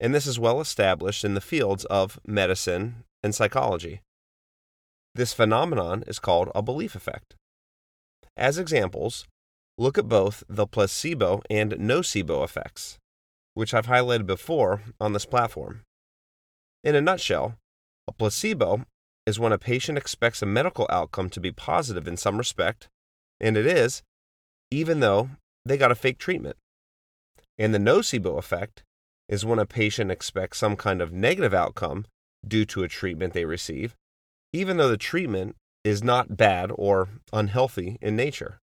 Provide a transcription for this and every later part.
and this is well established in the fields of medicine and psychology. This phenomenon is called a belief effect. As examples, look at both the placebo and nocebo effects, which I've highlighted before on this platform. In a nutshell, a placebo is when a patient expects a medical outcome to be positive in some respect, and it is, even though they got a fake treatment. And the nocebo effect is when a patient expects some kind of negative outcome due to a treatment they receive, even though the treatment is not bad or unhealthy in nature.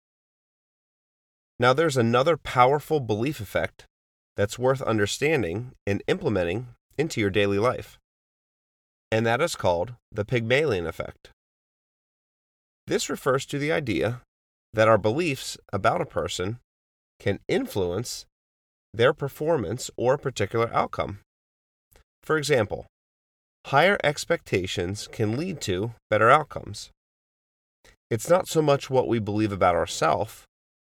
Now, there's another powerful belief effect that's worth understanding and implementing into your daily life, and that is called the Pygmalion effect. This refers to the idea that our beliefs about a person can influence their performance or a particular outcome. For example, higher expectations can lead to better outcomes. It's not so much what we believe about ourselves,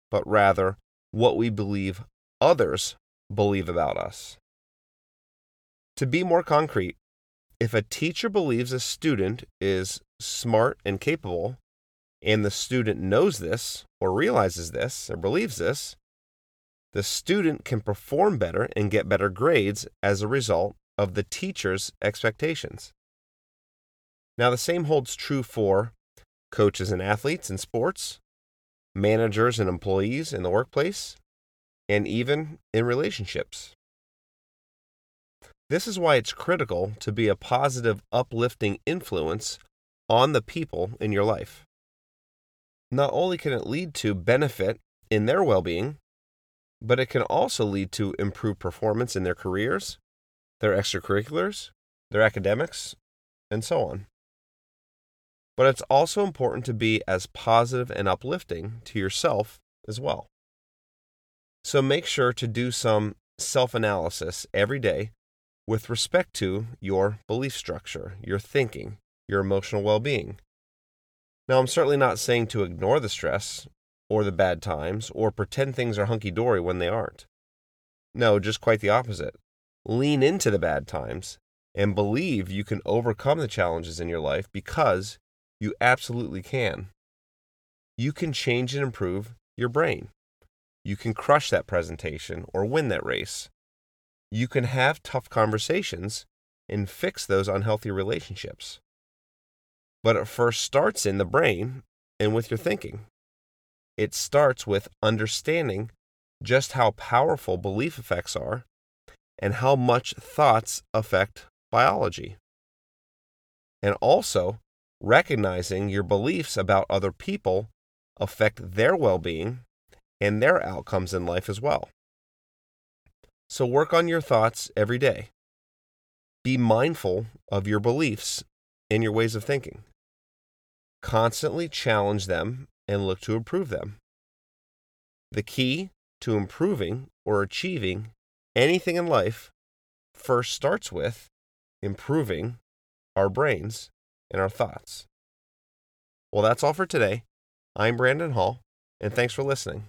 but rather what we believe others believe about us. To be more concrete, if a teacher believes a student is smart and capable, and the student knows this, or realizes this, or believes this, the student can perform better and get better grades as a result of the teacher's expectations. Now, the same holds true for coaches and athletes in sports, managers and employees in the workplace, and even in relationships. This is why it's critical to be a positive, uplifting influence on the people in your life. Not only can it lead to benefit in their well being, but it can also lead to improved performance in their careers, their extracurriculars, their academics, and so on. But it's also important to be as positive and uplifting to yourself as well. So make sure to do some self analysis every day with respect to your belief structure, your thinking, your emotional well being. Now, I'm certainly not saying to ignore the stress or the bad times or pretend things are hunky dory when they aren't. No, just quite the opposite. Lean into the bad times and believe you can overcome the challenges in your life because you absolutely can. You can change and improve your brain. You can crush that presentation or win that race. You can have tough conversations and fix those unhealthy relationships. But it first starts in the brain and with your thinking. It starts with understanding just how powerful belief effects are and how much thoughts affect biology. And also recognizing your beliefs about other people affect their well being and their outcomes in life as well. So work on your thoughts every day. Be mindful of your beliefs and your ways of thinking. Constantly challenge them and look to improve them. The key to improving or achieving anything in life first starts with improving our brains and our thoughts. Well, that's all for today. I'm Brandon Hall, and thanks for listening.